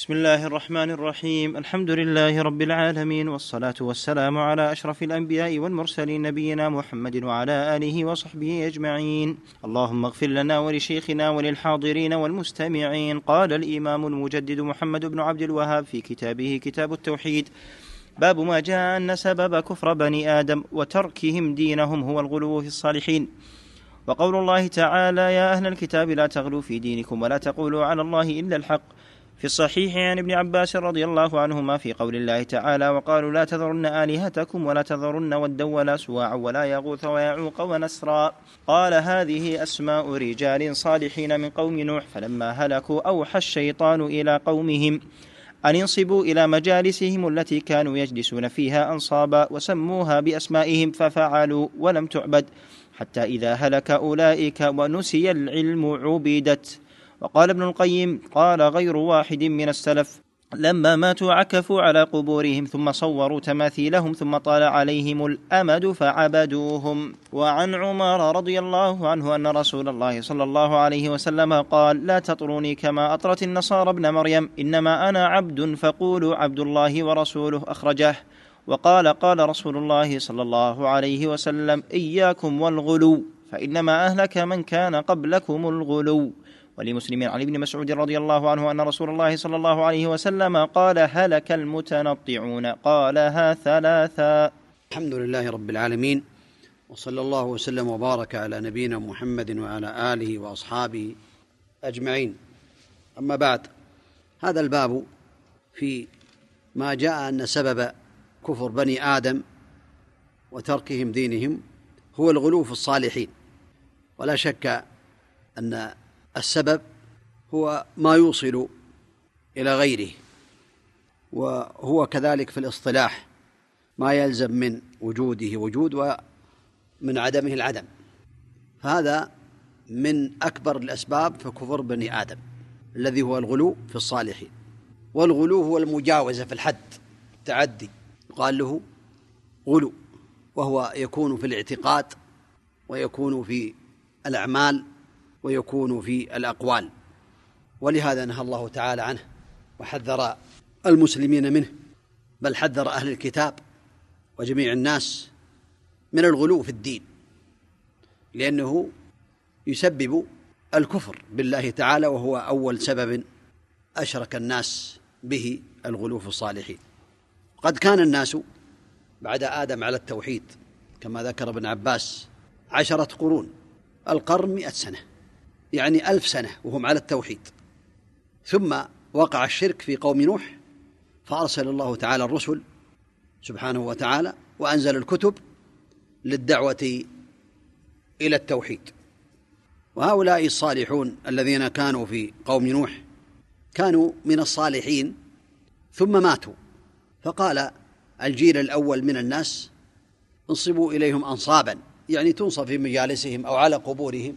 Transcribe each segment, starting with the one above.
بسم الله الرحمن الرحيم. الحمد لله رب العالمين والصلاة والسلام على أشرف الأنبياء والمرسلين نبينا محمد وعلى آله وصحبه أجمعين. اللهم اغفر لنا ولشيخنا وللحاضرين والمستمعين. قال الإمام المجدد محمد بن عبد الوهاب في كتابه كتاب التوحيد باب ما جاء أن سبب كفر بني آدم وتركهم دينهم هو الغلو في الصالحين. وقول الله تعالى يا أهل الكتاب لا تغلوا في دينكم ولا تقولوا على الله إلا الحق. في الصحيح عن ابن عباس رضي الله عنهما في قول الله تعالى وقالوا لا تذرن آلهتكم ولا تذرن ودا ولا سواعا ولا يغوث ويعوق ونسرا. قال هذه أسماء رجال صالحين من قوم نوح فلما هلكوا أوحى الشيطان إلى قومهم أن ينصبوا إلى مجالسهم التي كانوا يجلسون فيها أنصابا وسموها بأسمائهم ففعلوا ولم تعبد. حتى إذا هلك أولئك ونسي العلم عبدت. وقال ابن القيم قال غير واحد من السلف لما ماتوا عكفوا على قبورهم ثم صوروا تماثيلهم ثم طال عليهم الأمد فعبدوهم. وعن عمر رضي الله عنه أن رسول الله صلى الله عليه وسلم قال لا تطروني كما أطرت النصارى ابن مريم إنما أنا عبد فقولوا عبد الله ورسوله. أخرجه. وقال قال رسول الله صلى الله عليه وسلم إياكم والغلو فإنما أهلك من كان قبلكم الغلو. ولمسلم عن ابن مسعود رضي الله عنه أن رسول الله صلى الله عليه وسلم قال هلك المتنطعون. قالها ثلاثا الحمد لله رب العالمين وصلى الله وسلم وبارك على نبينا محمد وعلى آله وأصحابه أجمعين. أما بعد هذا الباب في ما جاء أن سبب كفر بني آدم وتركهم دينهم هو الغلو في الصالحين. ولا شك أن السبب هو ما يوصل إلى غيره وهو كذلك في الاصطلاح ما يلزم من وجوده وجود ومن عدمه العدم. فهذا من أكبر الأسباب في كفر بني آدم الذي هو الغلو في الصالحين. والغلو هو المجاوزة في الحد التعدي. يقال له غلو وهو يكون في الاعتقاد ويكون في الأعمال ويكون في الأقوال. ولهذا نهى الله تعالى عنه وحذر المسلمين منه بل حذر أهل الكتاب وجميع الناس من الغلو في الدين لأنه يسبب الكفر بالله تعالى وهو أول سبب أشرك الناس به الغلو في الصالحين. قد كان الناس بعد آدم على التوحيد كما ذكر ابن عباس عشرة قرون القرن مئة سنة. يعني ألف سنة وهم على التوحيد. ثم وقع الشرك في قوم نوح فأرسل الله تعالى الرسل سبحانه وتعالى وأنزل الكتب للدعوة إلى التوحيد. وهؤلاء الصالحون الذين كانوا في قوم نوح كانوا من الصالحين ثم ماتوا. فقال الجيل الأول من الناس انصبوا إليهم أنصابا يعني تنصب في مجالسهم أو على قبورهم.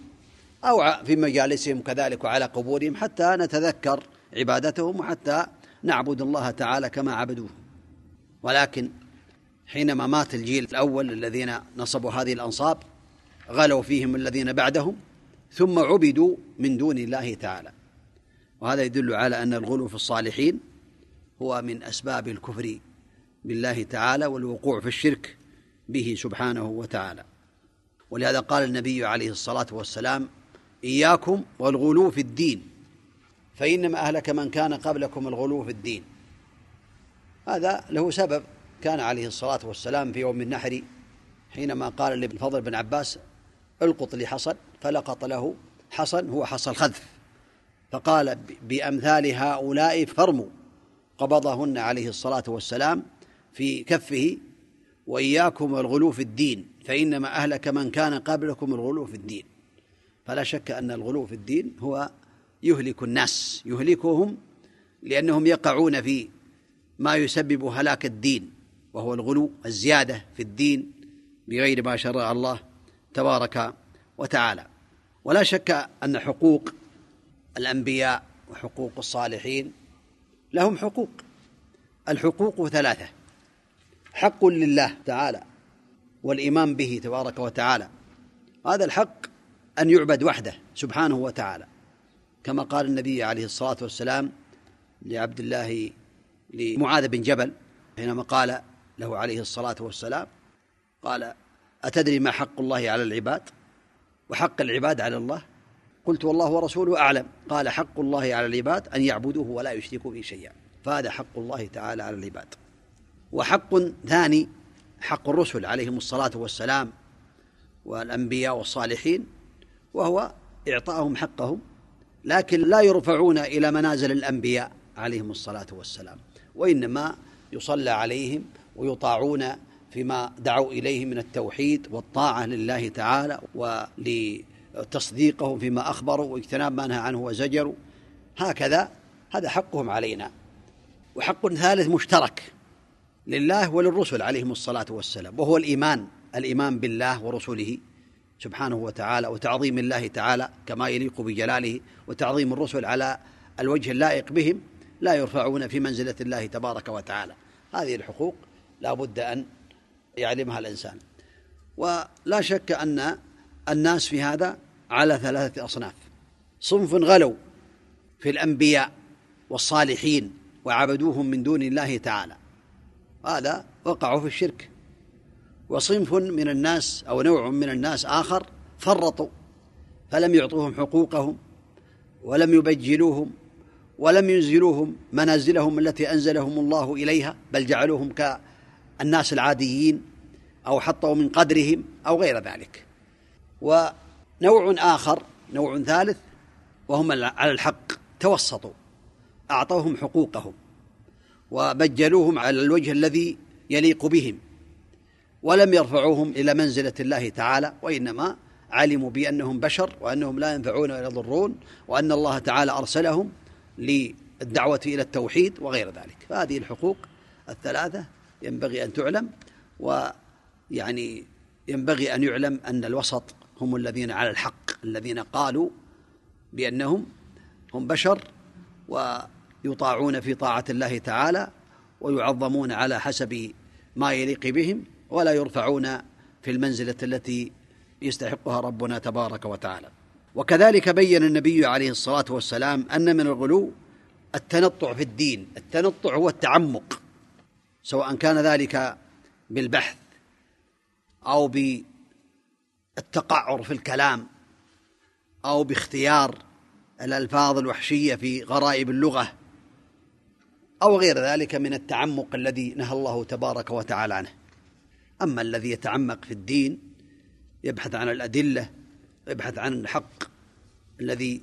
أو في مجالسهم كذلك وعلى قبورهم حتى نتذكر عبادتهم وحتى نعبد الله تعالى كما عبدوه. ولكن حينما مات الجيل الأول الذين نصبوا هذه الأنصاب غلوا فيهم الذين بعدهم ثم عبدوا من دون الله تعالى. وهذا يدل على أن الغلو في الصالحين هو من أسباب الكفر بالله تعالى والوقوع في الشرك به سبحانه وتعالى. ولهذا قال النبي عليه الصلاة والسلام إياكم والغلو في الدين. فإنما أهلك من كان قبلكم الغلو في الدين. هذا له سبب. كان عليه الصلاة والسلام في يوم النحر حينما قال لابن فضل بن عباس القط لي حصن فلقط له حصن هو حصى الخذف. فقال بأمثال هؤلاء فرموا قبضهن عليه الصلاة والسلام في كفه وإياكم والغلو في الدين. فإنما أهلك من كان قبلكم الغلو في الدين. فلا شك أن الغلو في الدين هو يهلك الناس يهلكهم لأنهم يقعون في ما يسبب هلاك الدين وهو الغلو الزيادة في الدين بغير ما شرع الله تبارك وتعالى. ولا شك أن حقوق الأنبياء وحقوق الصالحين لهم حقوق. الحقوق ثلاثة حق لله تعالى والإيمان به تبارك وتعالى. هذا الحق أن يعبد وحده سبحانه وتعالى كما قال النبي عليه الصلاة والسلام لعبد الله لمعاذ بن جبل حينما قال له عليه الصلاة والسلام قال أتدري ما حق الله على العباد وحق العباد على الله؟ قلت والله ورسوله أعلم. قال حق الله على العباد أن يعبدوه ولا يشركوا به شيئا. فهذا حق الله تعالى على العباد. وحق ثاني حق الرسل عليهم الصلاة والسلام والأنبياء والصالحين وهو إعطاءهم حقهم لكن لا يرفعون إلى منازل الأنبياء عليهم الصلاة والسلام وإنما يصلى عليهم ويطاعون فيما دعوا إليه من التوحيد والطاعة لله تعالى ولتصديقهم فيما أخبروا واجتناب ما نهى عنه وزجروا. هكذا هذا حقهم علينا. وحق ثالث مشترك لله وللرسل عليهم الصلاة والسلام وهو الإيمان الإيمان بالله ورسله. سبحانه وتعالى وتعظيم الله تعالى كما يليق بجلاله وتعظيم الرسل على الوجه اللائق بهم لا يرفعون في منزلة الله تبارك وتعالى. هذه الحقوق لا بد أن يعلمها الإنسان. ولا شك أن الناس في هذا على ثلاثة أصناف. صنف غلوا في الأنبياء والصالحين وعبدوهم من دون الله تعالى. هذا وقعوا في الشرك. وصنف من الناس أو نوع من الناس آخر فرطوا فلم يعطوهم حقوقهم ولم يبجلوهم ولم ينزلوهم منازلهم التي أنزلهم الله إليها بل جعلوهم كالناس العاديين أو حطوا من قدرهم أو غير ذلك. ونوع آخر نوع ثالث وهم على الحق توسطوا أعطوهم حقوقهم وبجلوهم على الوجه الذي يليق بهم. ولم يرفعوهم إلى منزلة الله تعالى وإنما علموا بأنهم بشر وأنهم لا ينفعون ولا يضرون وأن الله تعالى أرسلهم للدعوة إلى التوحيد وغير ذلك. فهذه الحقوق الثلاثة ينبغي أن تعلم ويعني ينبغي أن يعلم أن الوسط هم الذين على الحق الذين قالوا بأنهم هم بشر ويطاعون في طاعة الله تعالى ويعظمون على حسب ما يليق بهم. ولا يرفعون في المنزلة التي يستحقها ربنا تبارك وتعالى. وكذلك بين النبي عليه الصلاة والسلام أن من الغلو التنطع في الدين التنطع هو التعمق سواء كان ذلك بالبحث أو بالتقعر في الكلام أو باختيار الألفاظ الوحشية في غرائب اللغة أو غير ذلك من التعمق الذي نهى الله تبارك وتعالى عنه. أما الذي يتعمق في الدين يبحث عن الأدلة يبحث عن الحق الذي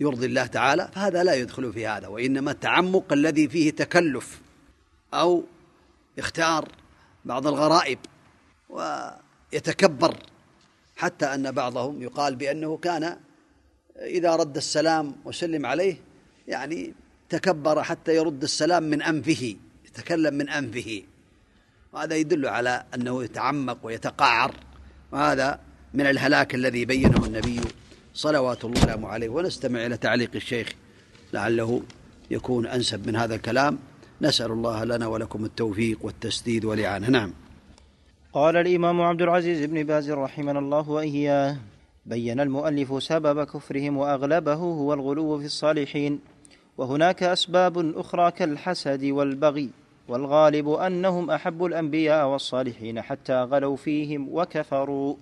يرضي الله تعالى فهذا لا يدخل في هذا وإنما التعمق الذي فيه تكلف أو اختار بعض الغرائب ويتكبر حتى أن بعضهم يقال بأنه كان إذا رد السلام وسلم عليه يعني تكبر حتى يرد السلام من أنفه يتكلم من أنفه. وهذا يدل على أنه يتعمق ويتقعر وهذا من الهلاك الذي بينه النبي صلوات الله عليه. ونستمع إلى تعليق الشيخ لعله يكون أنسب من هذا الكلام. نسأل الله لنا ولكم التوفيق والتسديد والإعانة. نعم. قال الإمام عبد العزيز بن باز رحمنا الله وإياه بين المؤلف سبب كفرهم وأغلبه هو الغلو في الصالحين. وهناك أسباب أخرى كالحسد والبغي. والغالب أنهم احبوا الأنبياء والصالحين حتى غلوا فيهم وكفروا.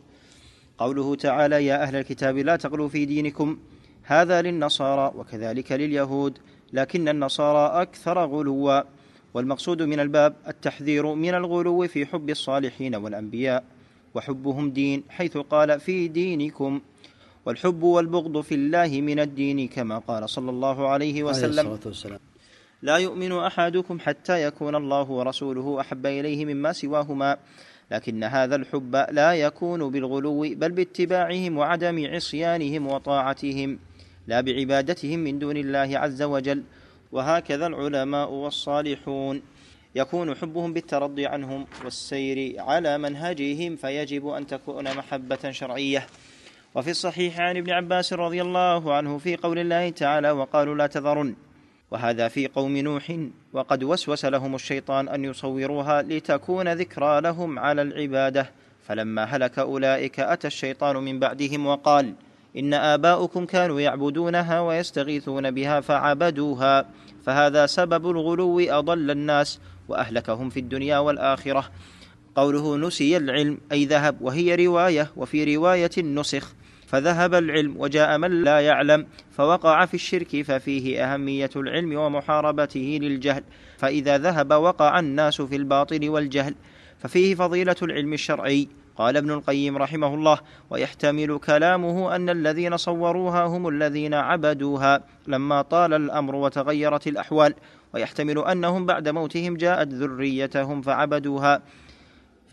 قوله تعالى يا أهل الكتاب لا تغلوا في دينكم هذا للنصارى وكذلك لليهود لكن النصارى أكثر غلوا. والمقصود من الباب التحذير من الغلو في حب الصالحين والأنبياء وحبهم دين حيث قال في دينكم والحب والبغض في الله من الدين كما قال صلى الله عليه وسلم. لا يؤمن أحدكم حتى يكون الله ورسوله أحب إليه مما سواهما. لكن هذا الحب لا يكون بالغلو بل باتباعهم وعدم عصيانهم وطاعتهم لا بعبادتهم من دون الله عز وجل. وهكذا العلماء والصالحون. يكون حبهم بالترضي عنهم والسير على منهجهم فيجب أن تكون محبة شرعية. وفي الصحيح عن ابن عباس رضي الله عنه في قول الله تعالى وقالوا لا تذرن وهذا في قوم نوح وقد وسوس لهم الشيطان أن يصوروها لتكون ذكرى لهم على العبادة. فلما هلك أولئك أتى الشيطان من بعدهم وقال إن آباؤكم كانوا يعبدونها ويستغيثون بها فعبدوها فهذا سبب الغلو أضل الناس وأهلكهم في الدنيا والآخرة. قوله نسي العلم أي ذهب وهي رواية وفي رواية نسخ. فذهب العلم وجاء من لا يعلم فوقع في الشرك ففيه أهمية العلم ومحاربته للجهل. فإذا ذهب وقع الناس في الباطل والجهل. ففيه فضيلة العلم الشرعي قال ابن القيم رحمه الله. ويحتمل كلامه أن الذين صوروها هم الذين عبدوها لما طال الأمر وتغيرت الأحوال. ويحتمل أنهم بعد موتهم جاءت ذريتهم فعبدوها.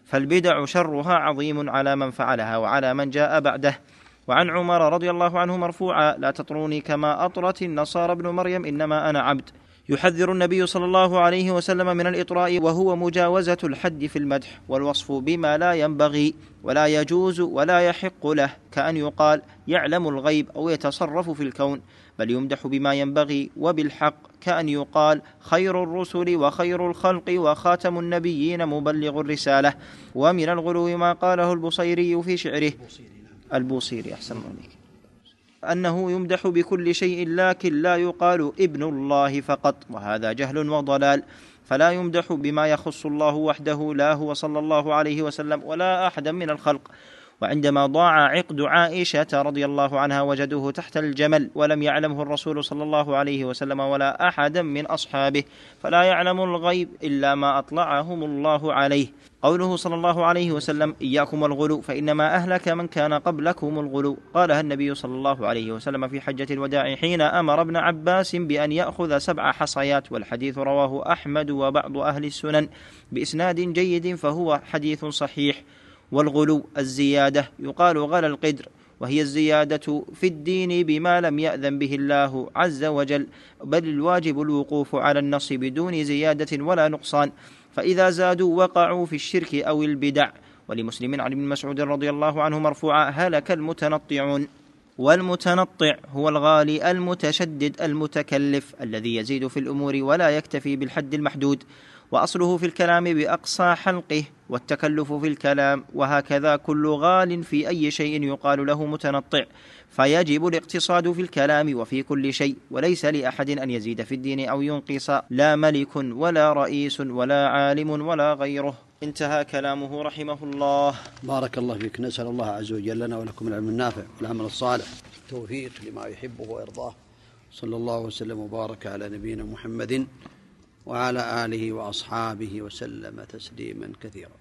فالبدع شرها عظيم على من فعلها وعلى من جاء بعده. وعن عمر رضي الله عنه مرفوعا لا تطروني كما أطرت النصارى ابن مريم إنما أنا عبد. يحذر النبي صلى الله عليه وسلم من الإطراء وهو مجاوزة الحد في المدح والوصف بما لا ينبغي ولا يجوز ولا يحق له كأن يقال يعلم الغيب أو يتصرف في الكون بل يمدح بما ينبغي وبالحق كأن يقال خير الرسل وخير الخلق وخاتم النبيين مبلغ الرسالة. ومن الغلو ما قاله البصيري في شعره البوصيري أحسن عليك أنه يمدح بكل شيء لكن لا يقال ابن الله فقط وهذا جهل وضلال. فلا يمدح بما يخص الله وحده لا هو صلى الله عليه وسلم ولا احدا من الخلق. وعندما ضاع عقد عائشة رضي الله عنها وجدوه تحت الجمل ولم يعلمه الرسول صلى الله عليه وسلم ولا أحدا من أصحابه فلا يعلم الغيب إلا ما أطلعهم الله عليه. قوله صلى الله عليه وسلم إياكم والغلو فإنما أهلك من كان قبلكم الغلو. قالها النبي صلى الله عليه وسلم في حجة الوداع حين أمر ابن عباس بأن يأخذ سبع حصيات والحديث رواه أحمد وبعض أهل السنن بإسناد جيد فهو حديث صحيح. والغلو الزيادة. يقال غلى القدر وهي الزيادة في الدين بما لم يأذن به الله عز وجل بل الواجب الوقوف على النص بدون زيادة ولا نقصان. فإذا زادوا وقعوا في الشرك أو البدع. ولمسلم عن ابن مسعود رضي الله عنه مرفوعا هلك المتنطعون. والمتنطع هو الغالي المتشدد المتكلف الذي يزيد في الأمور ولا يكتفي بالحد المحدود. وأصله في الكلام بأقصى حلقه والتكلف في الكلام وهكذا كل غال في أي شيء يقال له متنطع. فيجب الاقتصاد في الكلام وفي كل شيء وليس لأحد أن يزيد في الدين أو ينقص. لا ملك ولا رئيس ولا عالم ولا غيره. انتهى كلامه رحمه الله. بارك الله فيك. نسأل الله عز وجل لنا ولكم العلم النافع والعمل الصالح. التوفيق لما يحبه ويرضاه. صلى الله وسلم وبارك على نبينا محمد. وعلى آله وأصحابه وسلم تسليما كثيرا.